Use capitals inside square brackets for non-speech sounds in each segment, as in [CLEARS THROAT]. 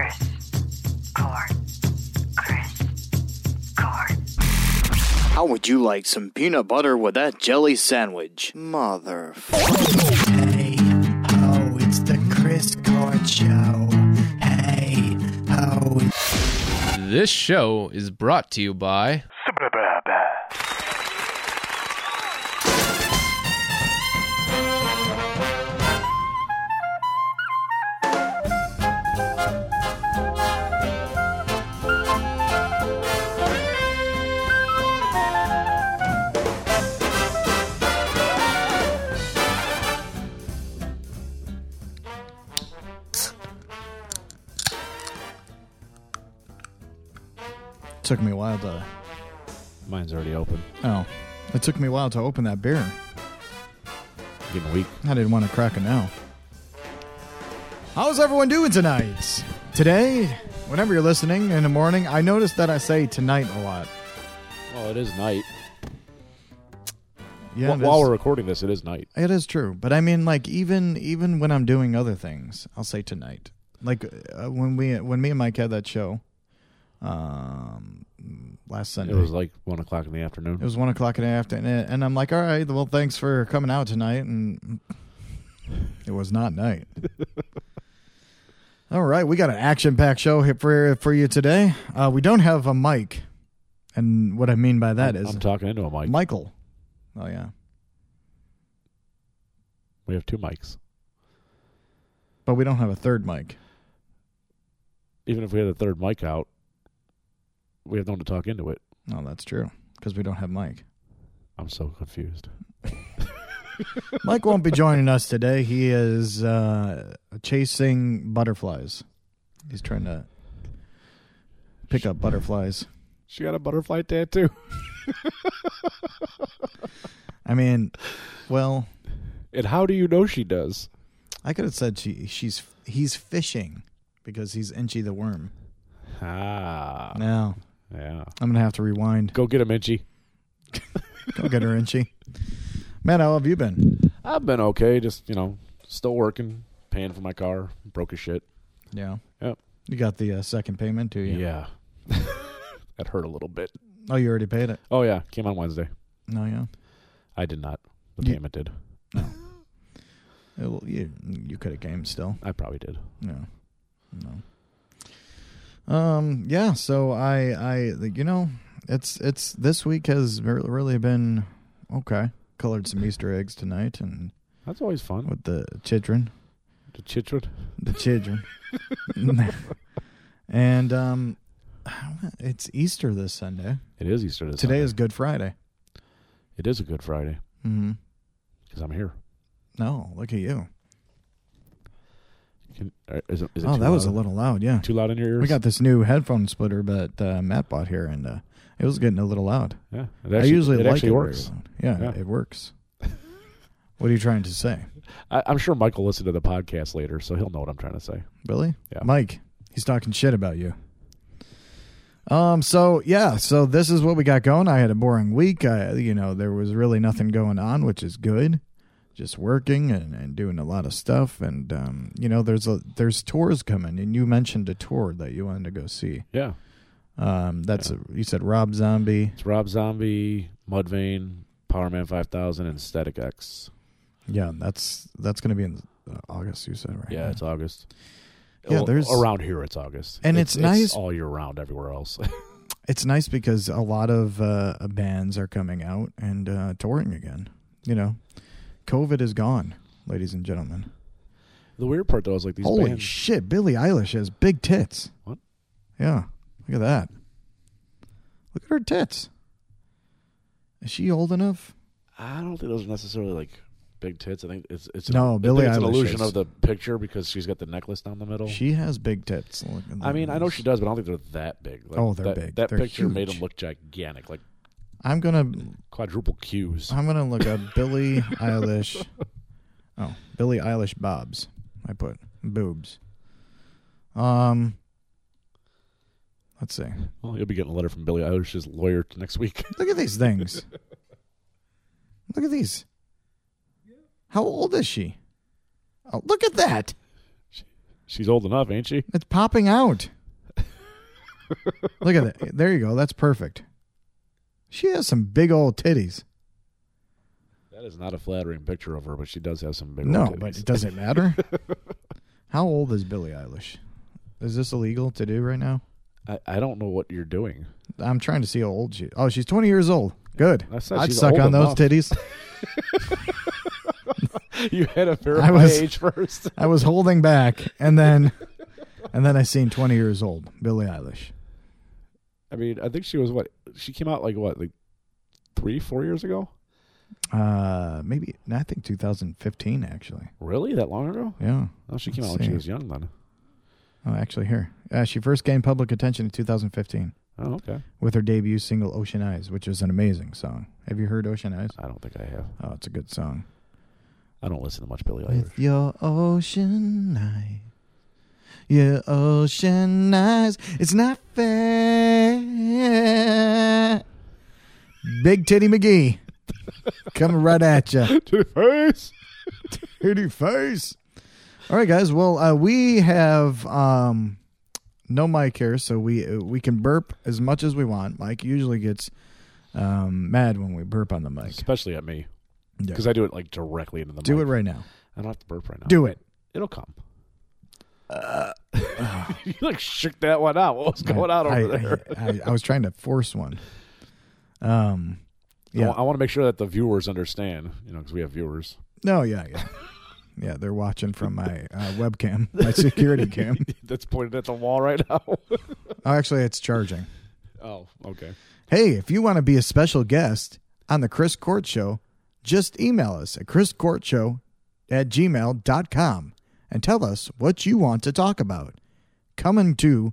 Chris. Cord. Chris. Cord. How would you like some peanut butter with that jelly sandwich? Mother. Hey, oh, it's the Chris Cord Show. Hey, oh, This show is brought to you by took me a while to. Mine's already open. Oh, it took me a while to open that beer. Getting weak. I didn't want to crack it now. How's everyone doing tonight? Today, whenever you're listening in the morning, I noticed that I say tonight a lot. Well, it is night. Yeah, Wh- it while is- we're recording this, it is night. It is true, but I mean, like even even when I'm doing other things, I'll say tonight. Like uh, when we when me and Mike had that show, um, last Sunday. It was like one o'clock in the afternoon. It was one o'clock in the afternoon, and I'm like, all right, well, thanks for coming out tonight, and it was not night. [LAUGHS] all right, we got an action-packed show here for for you today. Uh, we don't have a mic, and what I mean by that I'm, is I'm talking into a mic. Michael. Oh yeah, We have two mics. but we don't have a third mic. Even if we had a third mic out, we have no one to talk into it. No, that's true because we don't have Mike. I'm so confused. [LAUGHS] Mike won't be joining us today. He is uh, chasing butterflies. He's trying to pick up butterflies. She got a butterfly tattoo. I mean, well, And how do you know she does? I could have said she she's he's fishing because he's Inchy the worm. Ah, Now yeah. I'm gonna have to rewind. Go get him, Inchy. [LAUGHS] Go get her, Inchy. Man, how have you been? I've been okay. Just you know, still working, paying for my car. Broke as shit. Yeah. Yep. You got the uh, second payment, you? Yeah, [LAUGHS] that hurt a little bit. Oh, you already paid it. Oh yeah, came on Wednesday. No, yeah. I did not. The You- payment did. [LAUGHS] It will- you you could have came still. I probably did. No, no. Um. Yeah. So I, I, you know, it's it's this week has really been okay. Colored some Easter eggs tonight, and That's always fun. with the children, The chitchwood. the children, [LAUGHS] and um, it's Easter this Sunday. It is Easter this Today Sunday. is Good Friday. It is a Good Friday hmm because I'm here. No, look at you. Can, uh, is it, is it Oh, that was a little loud. Yeah, too loud in your ears. we got this new headphone splitter that uh, Matt bought here, and uh, it was getting a little loud. Yeah, it I usually it like actually it works. loud. Yeah, Yeah. it works. what are you trying to say, [LAUGHS] I, I'm sure Michael listened to the podcast later, so he'll know what I'm trying to say. Really? Yeah. Mike, he's talking shit about you. Um. So yeah. So this is what we got going. I had a boring week. I, you know, there was really nothing going on, which is good. Just working and, and doing a lot of stuff, and um, you know, there's a there's tours coming, and you mentioned a tour that you wanted to go see. Yeah, Um, that's a, you said Rob Zombie. it's Rob Zombie, Mudvayne, Powerman 5000, and Static X. Yeah, that's that's going to be in August. You said right? Yeah, it's August. Yeah, Well, there's- around here it's August, And it's nice- all year round everywhere else. [LAUGHS] it's nice because a lot of uh, bands are coming out and uh, touring again. You know, COVID is gone, ladies and gentlemen. the weird part though is like these Holy bands. shit, Billie Eilish has big tits. What? Yeah, look at that. Look at her tits. Is she old enough? I don't think those are necessarily like big tits. I think it's it's No, an, I Billie it's an Eilish illusion is. of the picture because she's got the necklace down the middle. She has big tits. I mean, I know she does, but I don't think they're that big. Like, Oh, they're that, big. That They're picture made them look gigantic, like I'm gonna quadruple Qs. I'm gonna look up [LAUGHS] Billie Eilish. Oh, Billie Eilish bobs. I put boobs. Um, let's see. Well, you'll be getting a letter from Billie Eilish's lawyer next week. [LAUGHS] Look at these things. look at these. How old is she? Oh, look at that. She's old enough, ain't she? It's popping out. [LAUGHS] Look at that. There you go. That's perfect. She has some big old titties. That is not a flattering picture of her, but she does have some big. No, but it doesn't matter. [LAUGHS] How old is Billie Eilish? Is this illegal to do right now? I, I don't know what you're doing. I'm trying to see how old she. Oh, she's 20 years old. Good. I'd suck on those titties. [LAUGHS] you had to verify [LAUGHS] I was- age first. I was holding back, and then, and then I seen 20 years old Billie Eilish. I mean, I think she was what? She came out like what, like three, four years ago? Uh, maybe no, I think 2015 actually. Really? That long ago? Yeah. Oh, she came Let's out when she was young then. Oh, actually, here. Uh, she first gained public attention in 2015 Oh, okay. with her debut single "Ocean Eyes," which is an amazing song. Have you heard "Ocean Eyes"? I don't think I have. Oh, it's a good song. I don't listen to much Billie Eilish. With your ocean eyes, your ocean eyes, it's not fair. Big Titty McGee [LAUGHS] coming right at you. the face. Titty face. All right, guys. Well, uh, we have um, no mic here, so we uh, we can burp as much as we want. Mike usually gets um, mad when we burp on the mic. Especially at me. Yeah. Because I do it like directly into the mic. Do mic. it right now. I don't have to burp right now. Do it. It'll come. [LAUGHS] you like shook that one out. What was going on over I, there? I, I, I was trying to force one. Um, I yeah. wa- I, want to make sure that the viewers understand, you know, because we have viewers. No, yeah, yeah. Yeah, they're watching from my uh, webcam, my security [LAUGHS] cam. That's pointed at the wall right now. [LAUGHS] Oh, actually, it's charging. oh, okay. Hey, if you want to be a special guest on the Chris Court Show, just email us at chriscourtshow at gmail.com and tell us what you want to talk about. Coming to.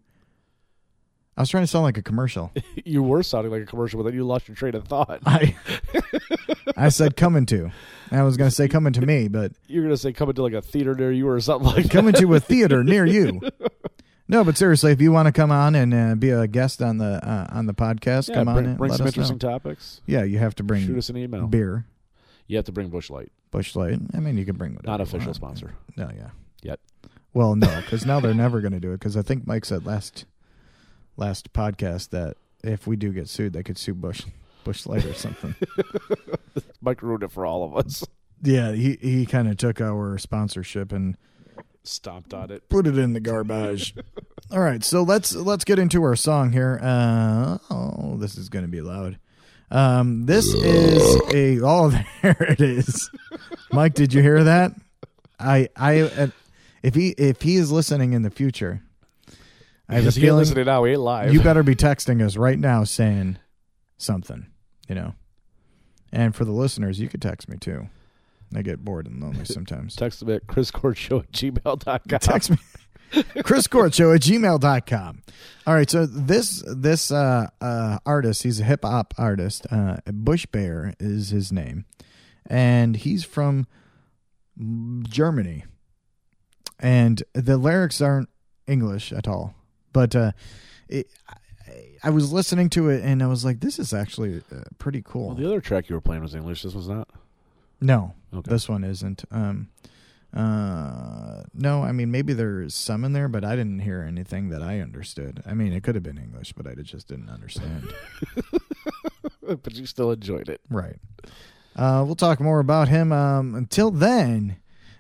I was trying to sound like a commercial. [LAUGHS] You were sounding like a commercial, but then you lost your train of thought. I [LAUGHS] I said coming to. I was going to say coming to me, but You're gonna say coming to like a theater near you or something like that. coming to a theater near you. [LAUGHS] No, but seriously, if you want to come on and uh, be a guest on the uh, on the podcast, Yeah, come on bring, and bring let some us know. interesting topics. Yeah, you have to bring Shoot us an email. beer, You have to bring Busch Light, Busch Light. I mean, you can bring whatever. not official sponsor No, yeah. yet. Well, no, because now they're never going to do it. Because I think Mike said last last podcast that if we do get sued, they could sue Bush Busch Light or something. [LAUGHS] Mike ruined it for all of us. yeah, he he kind of took our sponsorship and Stomped on it. put it in the garbage. All right, so let's let's get into our song here. Uh, oh, this is going to be loud. Um, this is a [LAUGHS] oh, there it is. Mike, did you hear that? I I if he if he is listening in the future, I have a feeling listening now. We ain't live. you better be texting us right now saying something, you know. And for the listeners, you could text me too. I get bored and lonely [LAUGHS] sometimes. Text me at chriscourtshow at gmail.com. text me [LAUGHS] chris at gmail.com all right so this this uh uh artist he's a hip-hop artist uh Bush Bayer is his name and he's from germany and the lyrics aren't english at all but uh it, I, I was listening to it and i was like this is actually uh, pretty cool Well, the other track you were playing was English. This was not. no Okay. this one isn't. Um, uh, no, I mean maybe there's some in there, but I didn't hear anything that I understood. I mean, it could have been English, but I just didn't understand. [LAUGHS] but you still enjoyed it. right. Uh, we'll talk more about him. Um, until then,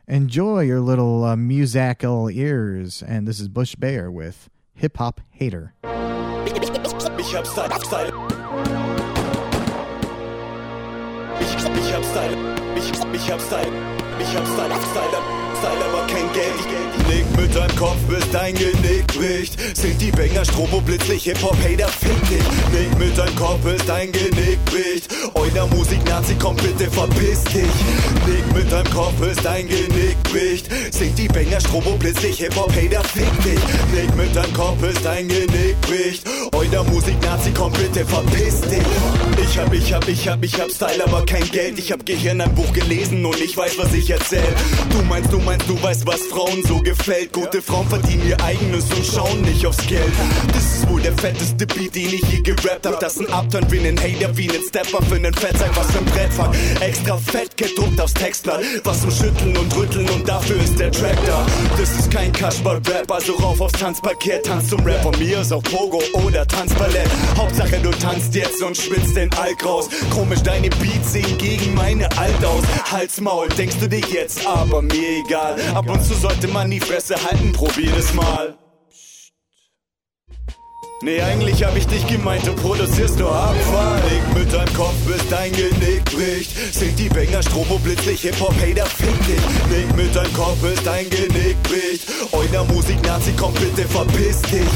enjoy your little uh, musical ears. And this is Bush Bayer with Hip Hop Hater. Ich hab Style, Style. Ich, hab Style, ich, hab Style, ich hab Style, Style, aber kein Geld. Nick mit deinem Kopf, bis dein Genick bricht. Sind die Banger Strobo blitzlich, Hip-Hop-Hater, fick dich. Nick mit deinem Kopf, bis dein Genick bricht. Euer Musik-Nazi, komm bitte, verpiss dich. Nick mit deinem Kopf, bis dein Genick bricht. Sind die Banger Strobo blitzlich, Hip-Hop-Hater, fick dich. Nick mit deinem Kopf, bis dein Genick bricht. Euer Musik-Nazi, komm bitte, verpiss dich. Ich hab, ich hab, ich hab, ich hab Style, aber kein Geld. Ich hab Gehirn ein Buch gelesen und ich weiß, was ich erzähl. Du meinst, du meinst, du weißt, was Frauen so gefällt. Gute Frauen verdienen ihr eigenes und schauen nicht aufs Geld. Das ist wohl der fetteste Beat, den ich je gerappt hab. Das ist ein Upturn wie ein Hater, wie ein Stepper für einen Fettsack, was für ein Brettfach. Extra fett gedruckt aufs Textblatt. Was zum Schütteln und Rütteln und dafür ist der Track da. Das ist kein Kasperl-Rap, also rauf aufs Tanzparkett. Tanz zum Rap von mir ist auch Pogo oder Tanzballett. Hauptsache du tanzt jetzt und schwitzt den Alk raus. Komisch, deine Beats sehen gegen meine alt aus. Halsmaul, denkst du dir jetzt, aber mir egal. Ab und zu sollte man die Fresse halten, probier es mal. Nee, eigentlich hab ich dich gemeint, du produzierst nur Abfall. Mit deinem Kopf, bis dein Genick bricht. Sind die Banger, Strobo, Blitzlicht, Hip-Hop-Hater, fick dich. Leg mit deinem Kopf, bis dein Genick bricht. Euer Musik-Nazi, komm bitte, verpiss dich.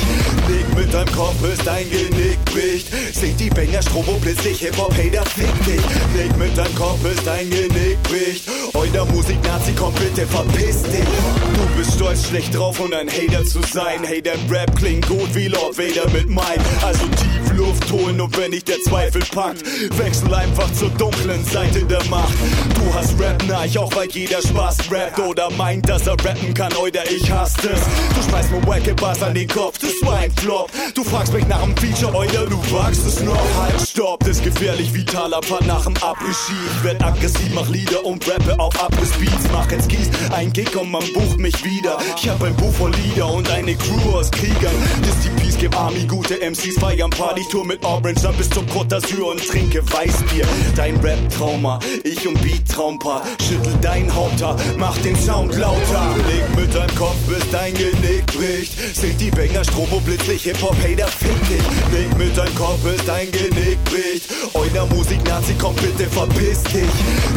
Leg mit deinem Kopf, bis dein Genick bricht. Sind die Banger, Strobo, Blitzlicht, Hip-Hop-Hater, fick dich. Leg mit deinem Kopf, bis dein Genick bricht. Euer Musik-Nazi, komm bitte, verpiss dich. Du bist stolz, schlecht drauf und ein Hater zu sein. Hater Rap klingt gut wie Lord Vader mit Mike. Also tief Luft holen und wenn dich der Zweifel packt, wechsel einfach zur dunklen Seite der Macht. Du hast Rap nach, auch weil jeder Spaß rappt oder meint, dass er rappen kann, oder ich hasse es. Du schmeißt mir wacke Bass an den Kopf, das war ein Flop. Du fragst mich nach dem Feature, oder du wagst es noch. Halt, stopp, das ist gefährlich wie Talapart nach dem Après-Ski. Ich werd aggressiv, mach Lieder und rappe auf Abriss-Beats. Mach ins Kies, ein Gig und man bucht mich wieder. Ich hab ein Buch voll Lieder und eine Crew aus Kriegern. Das ist die Peace, gib Army, gute MCs feiern Party-Tour mit Orange, dann bis zum Côte d'Azur und trinke Weißbier. Dein Rap-Trauma, ich und Beat-Traumpaar. Schüttel dein Haupthaar, mach den Sound lauter. Leg mit deinem Kopf, bis dein Genick bricht. Sind die Banger, Strobo, Blitzlicht, Hip-Hop-Hater, fick dich. Leg mit deinem Kopf, bis dein Genick bricht. Euer Musik-Nazi, komm bitte, verpiss dich.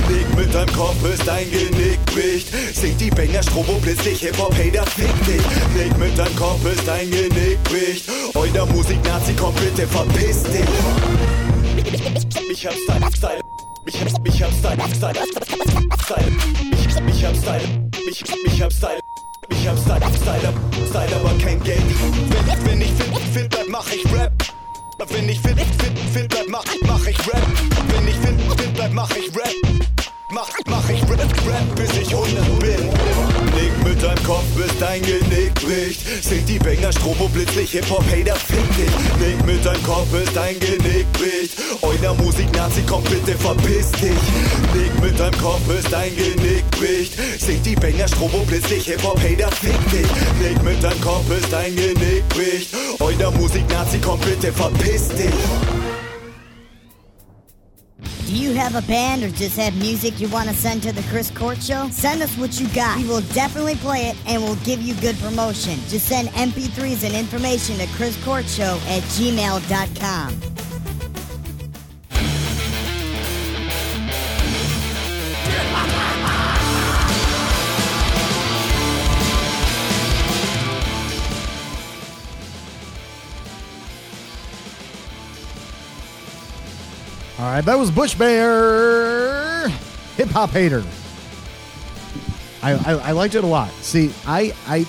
Leg mit deinem Kopf, bis dein Genick bricht. Singt die Banger, Strobo, Blitzlicht, Hip-Hop-Hater, fick dich. Leg mit deinem Kopf, bis dein Genick bricht. Euer Musik-Nazi, komm bitte, verpiss dich. Ich hab Style, Style. Ich hab, ich hab Style, Style, Style. Ich, ich hab Style, ich, ich hab Style. Ich hab Style, Style, Style, aber kein Geld. Wenn, wenn ich fit, fit bleib, mach ich Rap. Wenn ich fit, fit, fit bleib, mach, mach ich Rap. Wenn ich fit, fit bleib, mach ich Rap. Mach, mach ich Rap, Rap, bis ich 100 bin. Mit deinem Kopf, bis dein Genick bricht. Sind die Banger, Strobo, Blitzlicht, Hip-Hop-Hater, fick dich. Leg mit deinem Kopf, bis dein Genick bricht. Euer Musik-Nazi, komm bitte, verpiss dich. Leg mit deinem Kopf, bis dein Genick bricht. Sind die Banger, Strobo, Blitzlicht, Hip-Hop-Hater, fick dich. Leg mit deinem Kopf, bis dein Genick bricht. Euer Musik-Nazi, komm bitte, verpiss dich. Do you have a band or just have music you want to send to the Chris Court Show? Send us what you got. We will definitely play it and we'll give you good promotion. Just send MP3s and information to Chris Court Show at gmail.com. All right, that was Bush Bayer, hip hop hater. I, I I liked it a lot. See, I I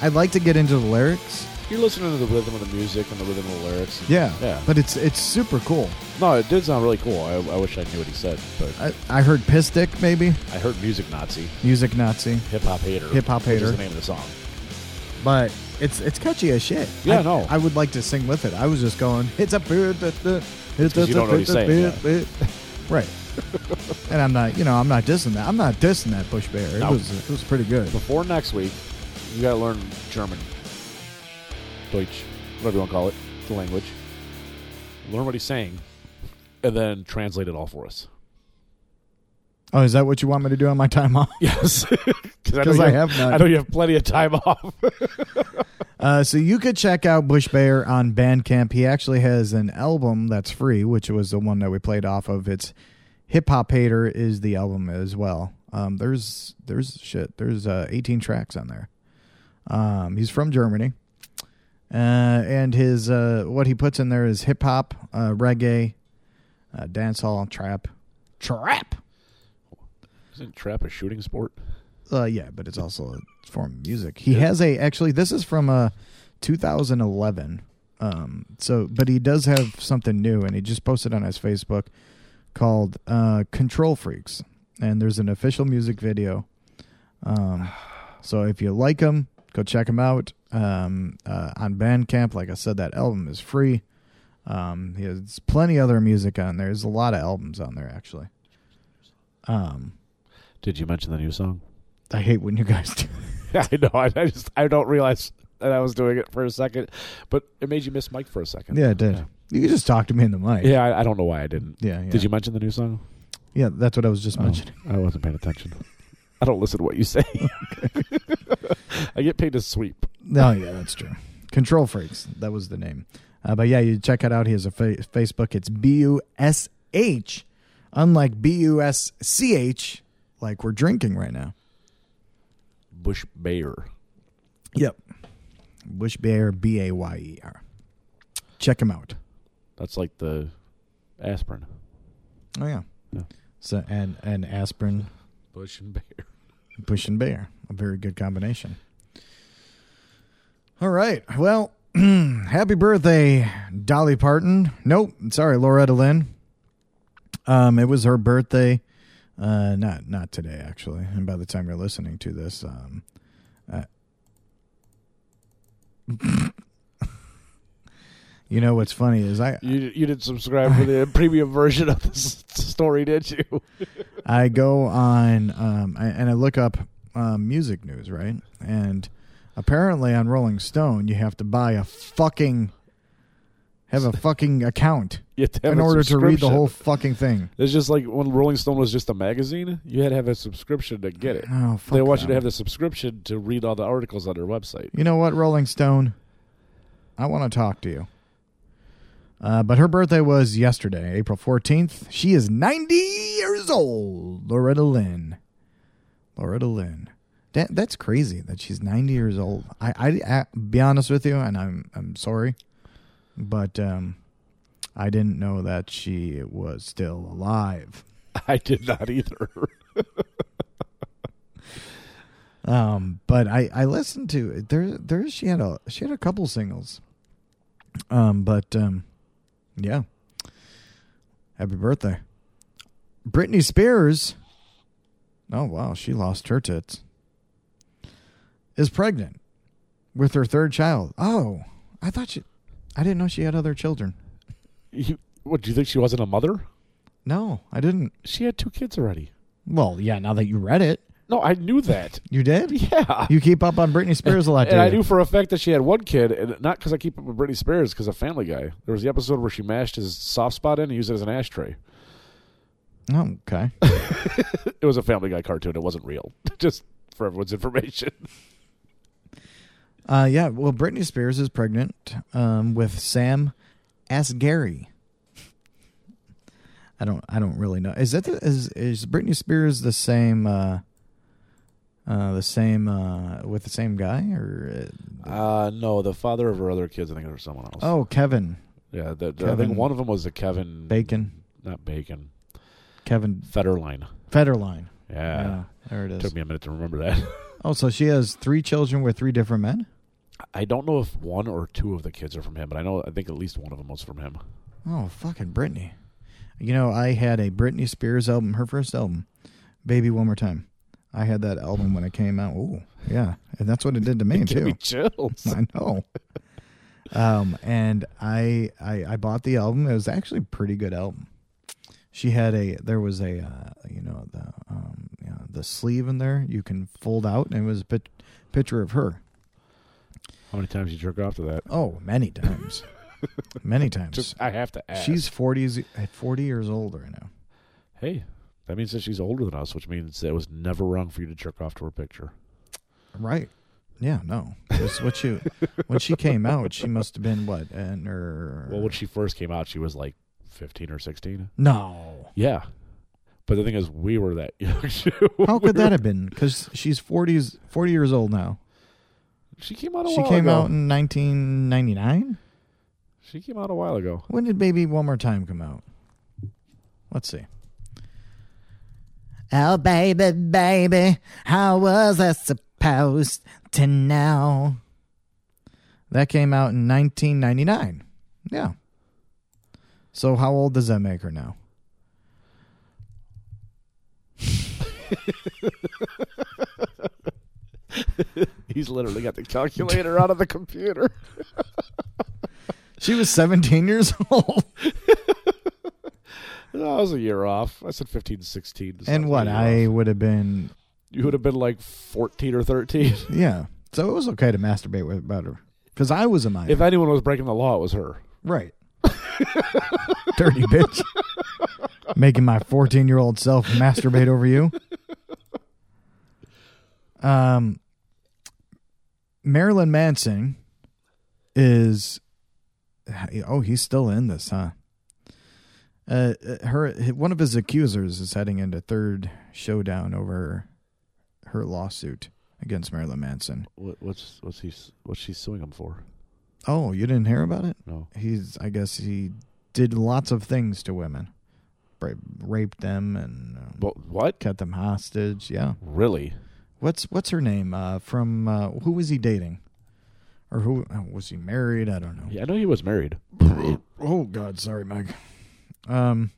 I'd like to get into the lyrics. You're listening to the rhythm of the music and the rhythm of the lyrics. Yeah, Yeah. But it's it's super cool. No, it did sound really cool. I, I wish I knew what he said, but I, I heard piss dick maybe I heard music Nazi, music Nazi, hip hop hater, Hip Hop Hater. is the name of the song. but it's it's catchy as shit. Yeah, I, no. I would like to sing with it. I was just going. It's a bit. You don't know what he's saying, Right. [LAUGHS] and I'm not, you know, I'm not dissing that. I'm not dissing that Bush Bayer. It No. was it was pretty good. Before next week, you got to learn German, Deutsch, whatever you want to call it, the language. Learn what he's saying, and then translate it all for us. Oh, is that what you want me to do on my time off? Yes, [LAUGHS] [LAUGHS] because I, I have none. I know you have plenty of time [LAUGHS] off. Uh, so you could check out Bush Bayer on Bandcamp. He actually has an album that's free, which was the one that we played off of. It's Hip Hop Hater is the album as well. Um, there's there's shit. There's uh, 18 tracks on there. Um, he's from Germany, uh, and his uh, what he puts in there is hip hop, uh, reggae, uh, dancehall, trap, trap. Isn't trap a shooting sport? Uh, yeah, but it's also a form of music. He has a actually. This is from uh, 2011. Um, so, but he does have something new, and he just posted on his Facebook called uh, "Control Freaks," and there's an official music video Um, [SIGHS] so if you like him, go check him out um, uh, on Bandcamp. Like I said, that album is free. Um, he has plenty other music on there. There's a lot of albums on there actually. Um, Did you mention the new song? I hate when you guys do. [LAUGHS] I know. I, I just I don't realize that I was doing it for a second, but it made you miss Mike for a second. Yeah, it did. Yeah, You just talk to me in the mic. Yeah, I, I don't know why I didn't. yeah, yeah. Did you mention the new song? Yeah, that's what I was just Oh, mentioning. I wasn't paying attention. I don't listen to what you say. [LAUGHS] [LAUGHS] I get paid to sweep. No, yeah, that's true. Control Freaks, that was the name. Uh, but yeah, you check it out. He has a fa- Facebook. It's B U S H, unlike B U S C H, like we're drinking right now. Bush Bayer. Yep. Bush Bear, B A Y E R. Check him out. That's like the aspirin. Oh yeah. Yeah. So and and aspirin, Bush and Bayer. Bush and Bear, a very good combination. All right. Well, [CLEARS THROAT] happy birthday, Dolly Parton. Nope, sorry, Loretta Lynn. Um, it was her birthday. Uh, not not today actually. And by the time you're listening to this, um, uh, [LAUGHS] you know what's funny is I You you didn't subscribe for the [LAUGHS] premium version of this story, did you? [LAUGHS] I go on um, I, and I look up um, music news, right? And apparently on Rolling Stone, you have to buy a fucking have a [LAUGHS] fucking account You have to have in order to read the whole fucking thing. [LAUGHS] It's just like when Rolling Stone was just a magazine. You had to have a subscription to get it. Oh, fuck they want you them. to have the subscription to read all the articles on their website. You know what, Rolling Stone? I want to talk to you. Uh, but her birthday was yesterday, April 14th. She is 90 years old, Loretta Lynn. Loretta Lynn. That, that's crazy that she's 90 years old. I, I, I be honest with you, and I'm I'm sorry, but um, I didn't know that she was still alive. [LAUGHS] I did not either. [LAUGHS] Um, but I, I listened to it. there there she had a she had a couple singles. Um, but um, yeah. Happy birthday, Britney Spears. Oh wow, she lost her tits. Is pregnant with her third child. Oh, I thought she. I didn't know she had other children. You, what do you think she wasn't a mother? No, I didn't. She had two kids already. Well, yeah. Now that you read it, No, I knew that. [LAUGHS] you did. Yeah. You keep up on Britney Spears a lot, and I you? knew for a fact that she had one kid, and not because I keep up with Britney Spears, because of Family Guy. There was the episode where she mashed his soft spot in and used it as an ashtray. Oh, okay. [LAUGHS] It was a Family Guy cartoon. It wasn't real. [LAUGHS] Just for everyone's information. Uh, yeah. Well, Britney Spears is pregnant um, with Sam Asghari. I don't. I don't really know. Is that the, is is Britney Spears the same? Uh, uh, the same uh, with the same guy or? Uh, Uh, no, the father of her other kids, I think, it was someone else. oh, Kevin yeah. The, the- I Kevin think one of them was a Kevin Bacon. not Bacon, Kevin Federline. Federline. Yeah. there it is. Took me a minute to remember that. [LAUGHS] Oh, so she has three children with three different men. I don't know if one or two of the kids are from him, but I know I think at least one of them was from him. Oh, fucking Britney. You know, I had a Britney Spears album, her first album, Baby One More Time. I had that album when it came out. Ooh, yeah. And that's what it did to me, [LAUGHS] Give me too. chills. [LAUGHS] I know. Um, and I, I I bought the album. It was actually a pretty good album. She had a there was a uh, you know the um you know, the sleeve in there you can fold out and it was a pit, picture of her. How many times you jerk off to that? Oh, many times, [LAUGHS] many times. Just I have to ask. She's 40, 40 years old right now. hey. That means that she's older than us, which means that it was never wrong for you to jerk off to her picture. Right. Yeah, no. Just what you when she came out, she must have been what? And her Well, when she first came out, she was like fifteen or sixteen. No. Yeah, but the thing is, we were that young. [LAUGHS] How We could that were- have been? Because she's 40s, 40 years old now. She came out a She while came ago. out in 1999. She came out a while ago. When did Baby One More Time come out? Let's see. Oh, baby, baby, how was I supposed to know? That came out in 1999. Yeah. So how old does that make her now? [LAUGHS] [LAUGHS] He's literally got the calculator out of the computer. [LAUGHS] She was 17 years [LAUGHS] old. No, I was a year off. I said 15, 16. so and what? I would have been, You would have been like 14 or 13. yeah. So it was okay to masturbate with butter. Because I was a minor. if anyone was breaking the law, it was her. right. Dirty bitch. Making my 14 year old self masturbate over you. Um, Marilyn Manson is. Oh, he's still in this, huh? Uh, her one of his accusers is heading into third showdown over her lawsuit against Marilyn Manson. What, what's what's he what's she suing him for? Oh, you didn't hear about it? No. He's, I guess, he did lots of things to women, raped them and uh, But what? kept them hostage. Yeah. Really? What's what's her name? Uh, from uh, who was he dating, or who uh, was he married? I don't know. Yeah, I know he was married. Oh God, sorry, Meg. Um,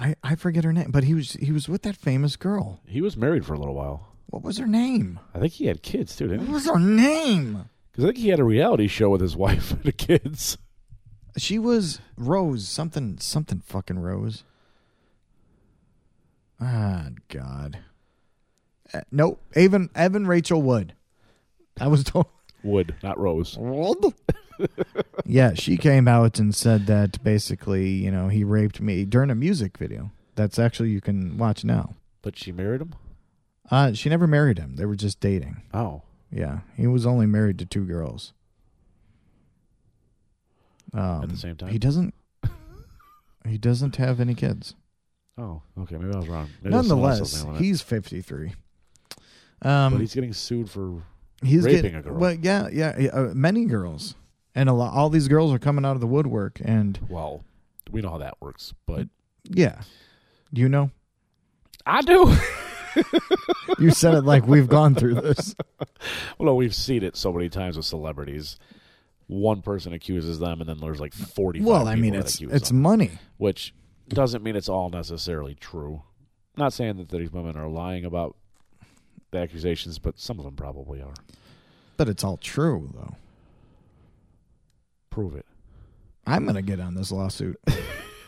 I I forget her name, but he was he was with that famous girl. He was married for a little while. What was her name? I think he had kids too, didn't What he? was her name? Because I think he had a reality show with his [LAUGHS] wife and the kids. She was Rose something something fucking Rose. Ah God. Nope. Evan Evan Rachel Wood. I was told. [LAUGHS] Wood, not Rose. Wood. [LAUGHS] yeah, she came out and said that basically, you know, he raped me during a music video. That's actually you can watch now. But she married him? Uh, she never married him. They were just dating. Oh. Yeah, he was only married to two girls. Um, At the same time? he doesn't. [LAUGHS] he doesn't have any kids. Oh, okay. Maybe I was wrong. Maybe there's someone else Nonetheless, he's fifty three. Um, but he's getting sued for. he's raping getting, a girl. Well, yeah, yeah, uh, many girls, and a lot. All these girls are coming out of the woodwork, and Well, we know how that works, but yeah, Do you know, I do. [LAUGHS] you said it like we've gone through this. [LAUGHS] well, no, we've seen it so many times with celebrities. One person accuses them, and then there's like forty. Well, I mean, it's it's them, money. which doesn't mean it's all necessarily true. Not saying that these women are lying about the accusations, but some of them probably are. But it's all true, though. Prove it. I'm gonna get on this lawsuit. [LAUGHS]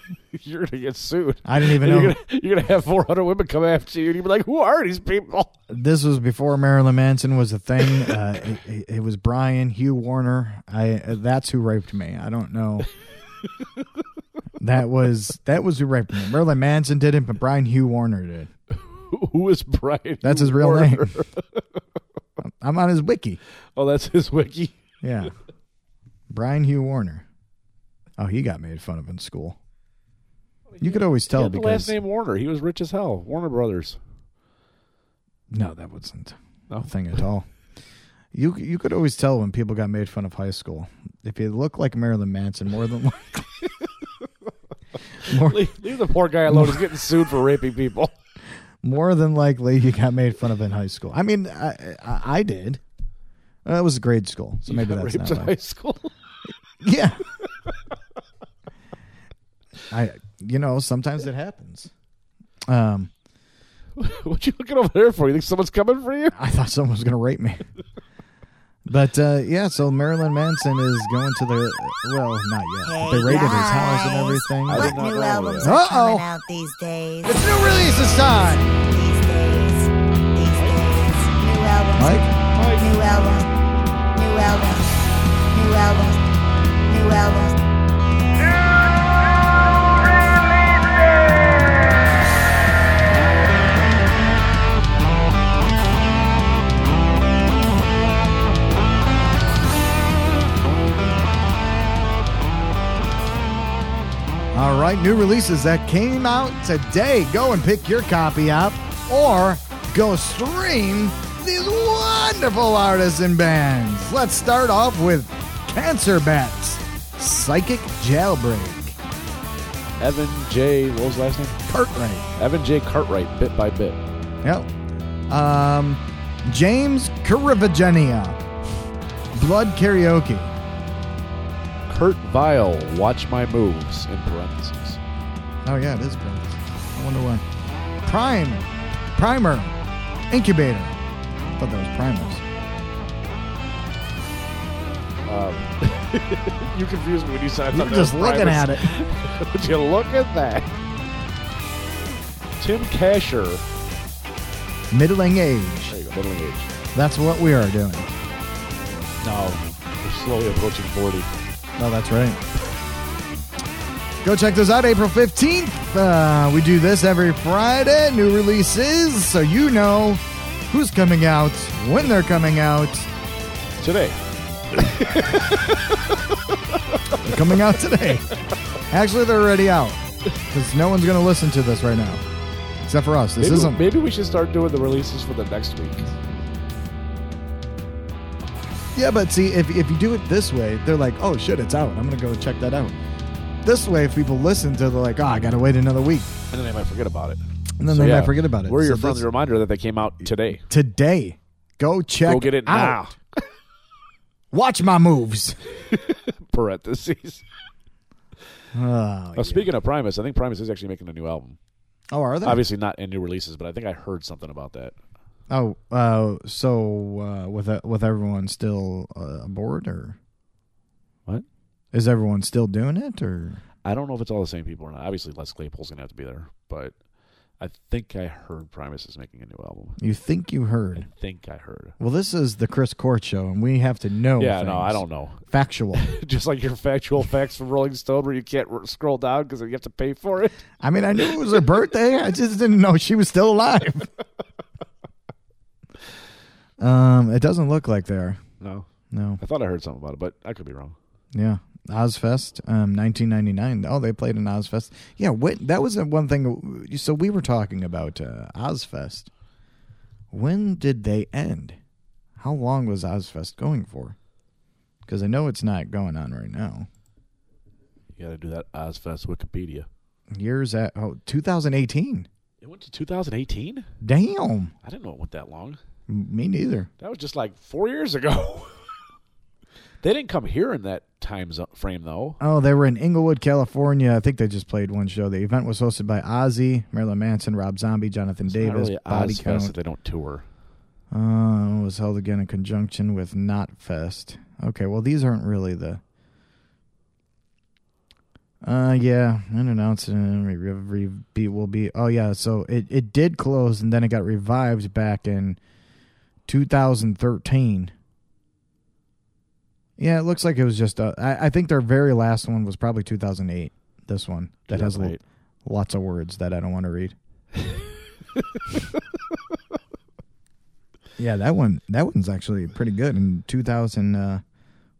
[LAUGHS] You're gonna get sued. I didn't even you're know gonna, you're gonna have 400 women come after you, and you'll be like, "Who are these people?" this was before Marilyn Manson was a thing. [LAUGHS] Uh, it, it- it was Brian Hugh Warner. I uh, that's who raped me. I don't know. that was that was who raped me. Marilyn Manson did it, but Brian Hugh Warner did. [LAUGHS] Who is Brian? That's his real Warner? name. [LAUGHS] I'm on his wiki. Oh, that's his wiki. Yeah, Brian Hugh Warner. Oh, he got made fun of in school. You could always He tell because last name Warner. He was rich as hell. Warner Brothers. no, that wasn't No. a thing at all. You you could always tell when people got made fun of high school if you look like Marilyn Manson more than more [LAUGHS] Leave, leave the poor guy alone. He's getting sued for raping people. More than likely you got made fun of in high school. I mean, I I, I did. Uh, that was grade school, so You maybe that's not. in high school. [LAUGHS] Yeah. I you know sometimes it happens. Um, [LAUGHS] what you looking over there for? You think someone's coming for you? I thought someone was going to rape me. [LAUGHS] But uh, yeah, so Marilyn Manson is going to the well, not yet. but they Hey, raided his house and everything. What new albums are coming out these days? It's new releases time. These days. These days. New albums. Mike, New album. New album. New album. All right, new releases that came out today. Go and pick your copy up, or go stream these wonderful artists and bands. Let's start off with Cancer Bats, Psychic Jailbreak, Evan J. What was his last name? Cartwright. Evan J. Cartwright. Bit by bit. Yep. Um, James Carivagenia. Blood Karaoke. Kurt Vile. Watch my moves. In parentheses. Oh yeah, it is parentheses. I wonder why. Prime, Primer, Incubator. I thought that was Primus. Um, [LAUGHS] you confused me when you said I You're just looking at it. [LAUGHS] Would you look at that? Tim Kasher. Middling age. There you go, middling age. That's what we are doing. No, we're slowly approaching 40. Oh, that's right. Go check those out April 15th. Uh, we do this every Friday. New releases, so you know who's coming out, when they're coming out. Today. [LAUGHS] They're coming out today. Actually, they're already out because no one's going to listen to this right now, except for us. This Maybe, isn't. maybe we should start doing the releases for the next week. Yeah, but see, if, if you do it this way, they're like, oh shit, it's out. I'm going to go check that out. This way, if people listen to, they're like, oh, I got to wait another week. And then they might forget about it. And then So, they yeah, might forget about it. We're your So friendly this- reminder that they came out today. today. Go check Go get it out. [LAUGHS] Watch my moves. [LAUGHS] Parentheses. Oh, Now, speaking of Primus, I think Primus is actually making a new album. oh, are they? Obviously not in new releases, but I think I heard something about that. Oh, uh, so uh, with uh, with everyone still uh, aboard, or What? is everyone still doing it, or I don't know if it's all the same people or not. Obviously, Les Claypool's gonna have to be there, but I think I heard Primus is making a new album. you think you heard? I think I heard. Well, this is the Chris Court show, and we have to know. yeah, no, I don't know. [LAUGHS] Factual. [LAUGHS] Just like your factual facts from Rolling Stone, where you can't r- scroll down because you have to pay for it. I mean, I knew it was her birthday. I just didn't know she was still alive. [LAUGHS] um, it doesn't look like they are. No, No. I thought I heard something about it, but I could be wrong. Yeah. Ozzfest, um, 1999. Oh, they played in Ozzfest. Yeah, what, that was the one thing. So we were talking about uh, Ozzfest. When did they end? How long was Ozzfest going for? Because I know it's not going on right now. You got to do that Ozzfest Wikipedia. Years at oh 2018. It went to 2018. Damn, I didn't know it went that long. Me neither. That was just like four years ago. [LAUGHS] they didn't come here in that time frame, though. Oh, they were in Inglewood, California. I think they just played one show. The event was hosted by Ozzy, Marilyn Manson, Rob Zombie, Jonathan It's Davis, not really Body Count. if they don't tour. Uh, was held again in conjunction with Knotfest. Okay, well these aren't really the. Uh, yeah, unannounced and re- re- be will be. Oh yeah, so it it did close and then it got revived back in 2013. Yeah, it looks like it was just. Uh, I I think their very last one was probably 2008. This one that has lo- 2008. lots of words that I don't want to read. yeah, that one that one's actually pretty good. In 2000, uh,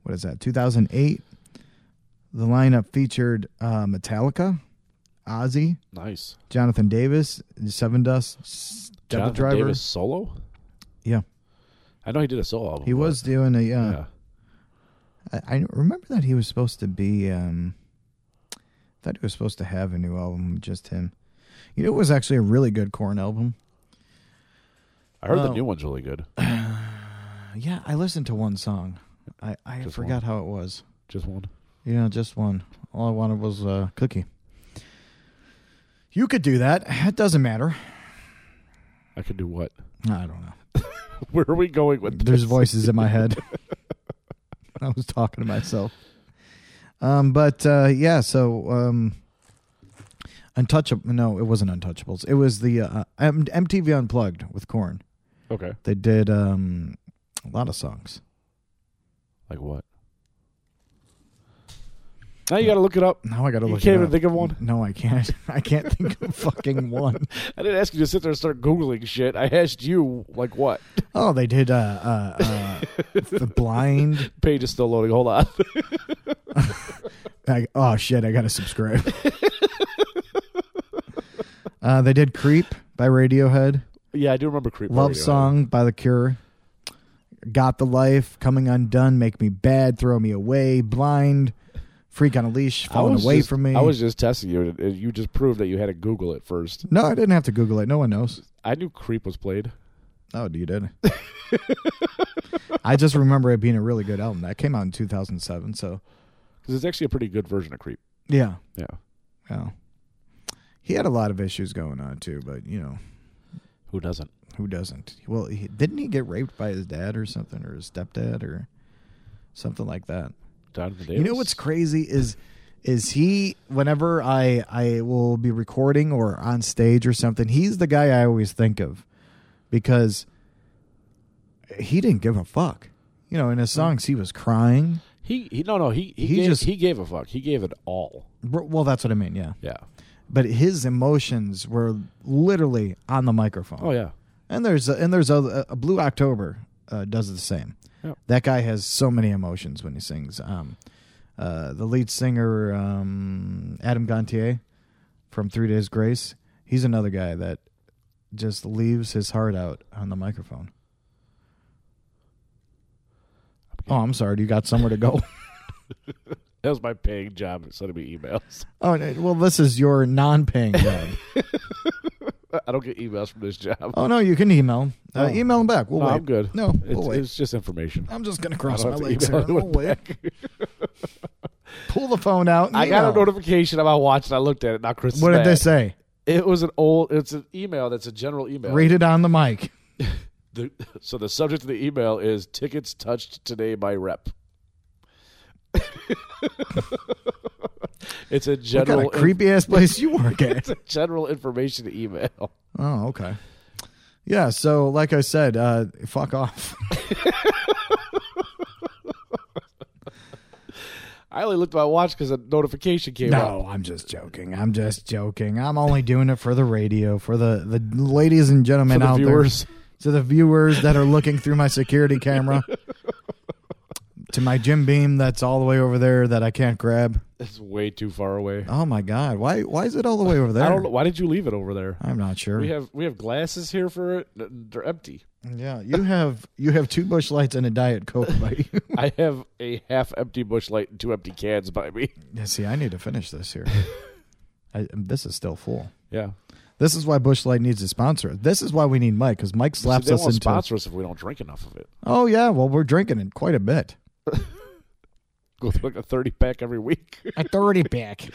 what is that? 2008. The lineup featured uh, Metallica, Ozzy, Nice. Jonathan Davis, Sevendust, S- Devil Jonathan Driver. Davis solo? Yeah, I know he did a solo album. he but- was doing a. Uh, yeah. I, I remember that he was supposed to be. Um, thought he was supposed to have a new album, just him. You know, it was actually a really good Korn album. I heard the Oh. new one's really good. [SIGHS] Yeah, I listened to one song. I, I Just forgot one? how it was. Just one. Yeah, just one. All I wanted was a cookie. You could do that. It doesn't matter. I could do what? I don't know. [LAUGHS] Where are we going with There's voices in my head. [LAUGHS] I was talking to myself. Um, but uh, yeah, so um, Untouchable. No, it wasn't Untouchables. It was the uh, M- MTV Unplugged with Korn. Okay. They did um, a lot of songs. Like what? Now you got to look it up. Now I got to look. It up. You can't even think of one? No, I can't. [LAUGHS] I can't think of fucking one. [LAUGHS] I didn't ask you to sit there and start googling shit. I asked you like what? Oh, they did. Uh, uh, uh, [LAUGHS] the blind. Page is still loading. Hold on. I, oh shit! I gotta subscribe. uh, they did "Creep" by Radiohead, yeah, I do remember Creep. "Love. Song" by The Cure, "Got the Life," "Coming Undone," "Make Me Bad," "Throw Me Away," "Blind," "Freak on a Leash," "Falling Away just- from Me." I was just testing you. You just proved that you had to Google it first. no, I didn't have to Google it. No one knows. I knew Creep was played. Oh, you did. [LAUGHS] I just remember it being a really good album. That came out in 2007. So Because it's actually a pretty good version of Creep. yeah, Yeah. yeah, he had a lot of issues going on too. But you know, Who doesn't? who doesn't? Well, he, didn't he get raped by his dad or something, or his stepdad, or something like that? Jonathan Davis. You know what's crazy is is he whenever I I will be recording or on stage or something, he's the guy I always think of because he didn't give a fuck. You know, in his songs he was crying. He, he no no he he, He gave, just- he gave a fuck. He gave it all. Well, that's what I mean, yeah. Yeah. But his emotions were literally on the microphone. Oh yeah. And there's a, and there's a, a Blue October uh, does the same. Yep. That guy has so many emotions when he sings. Um, uh, the lead singer um, Adam Gontier from Three Days Grace, he's another guy that just leaves his heart out on the microphone. Oh, I'm sorry. Do you got somewhere to go? [LAUGHS] That was my paying job sending me emails. oh, well, this is your non-paying [LAUGHS] job. [LAUGHS] I don't get emails from this job. oh no, you can email. Uh, Oh. email him back. We'll no, wait. I'm good. No, it's, we'll wait. it's just information. I'm just gonna I cross don't my have to legs here. We'll wait. back. [LAUGHS] Pull the phone out. and I got a email. notification about watching. I looked at it. Not Chris. What did they say? It was an old. It's an email. That's a general email. Read it on the mic. [LAUGHS] The, so the subject of the email is tickets touched today by rep. it's a general kind of creepy ass place you work [LAUGHS] at. it's a general information email. Oh, okay. Yeah. So, like I said, uh, fuck off. [LAUGHS] I only looked at my watch because a notification came up. No, I'm just joking. I'm just joking. I'm only doing it for the radio, for the the ladies and gentlemen the out viewers. there, to the viewers that are looking through my security camera, [LAUGHS] to my Jim Beam that's all the way over there that I can't grab. It's way too far away. Oh my God! Why why is it all the way over there? I don't know. Why did you leave it over there? I'm not sure. We have we have glasses here for it. They're empty. yeah, you have you have two Busch lights and a diet coke by you. [LAUGHS] I have a half empty Busch light and two empty cans by me. Yeah, see, I need to finish this here. [LAUGHS] I, this is still full. Yeah. This is why Busch Light needs a sponsor. This is why we need Mike because Mike slaps they us won't into. sponsor us if we don't drink enough of it. Oh yeah, well we're drinking it quite a bit. Go through like a thirty pack every week. A thirty [LAUGHS] pack.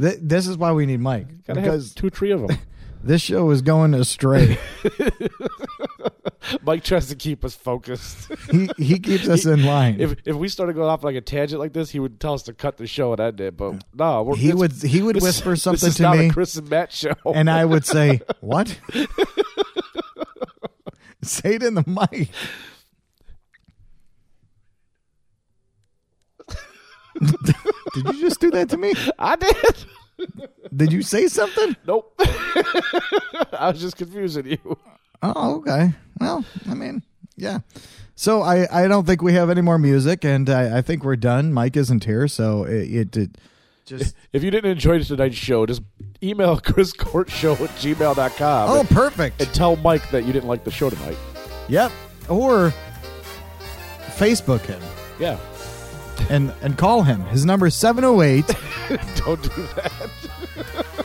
Th- this is why we need Mike Gotta because have two, three of them. [LAUGHS] this show is going astray. [LAUGHS] Mike tries to keep us focused. he he keeps us in line. if if we started going off like a tangent like this, he would tell us to cut the show and end it. But mm. no, we're, he would he would this- whisper this something is to not me, A Chris and Matt show. and I would say, "What?" say it in the mic. Did you just do that to me? I did. Did you say something? Nope. [LAUGHS] I was just confusing you. Oh, okay. Well, I mean, yeah. So I, I don't think we have any more music, and I, I think we're done. Mike isn't here, so it, it, it just. [LAUGHS] If you didn't enjoy tonight's show, just email [LAUGHS] chriscourtshow at gmail.com Oh, and, perfect. and tell Mike that you didn't like the show tonight. Yep. Or Facebook him Yeah. And and call him. His number is 708. [LAUGHS] Don't do that.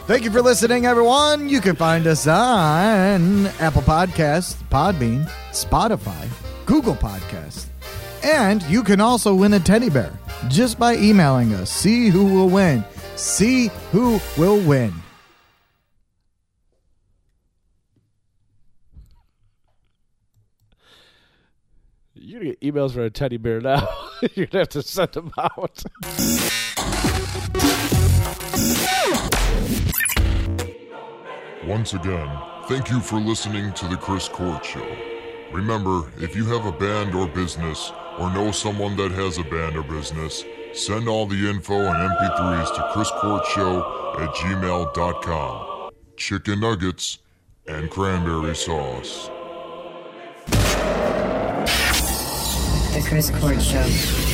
Thank you for listening, everyone. You can find us on Apple Podcasts, Podbean, Spotify, Google Podcasts. And you can also win a teddy bear just by emailing us. See who will win. See who will win. To get emails for a teddy bear now. [LAUGHS] You're to have to send them out. Once again, thank you for listening to The Chris Court Show. Remember, if you have a band or business, or know someone that has a band or business, send all the info and MP3s to chriscourtshow at gmail.com. Chicken nuggets and cranberry sauce. The Chris Court Show.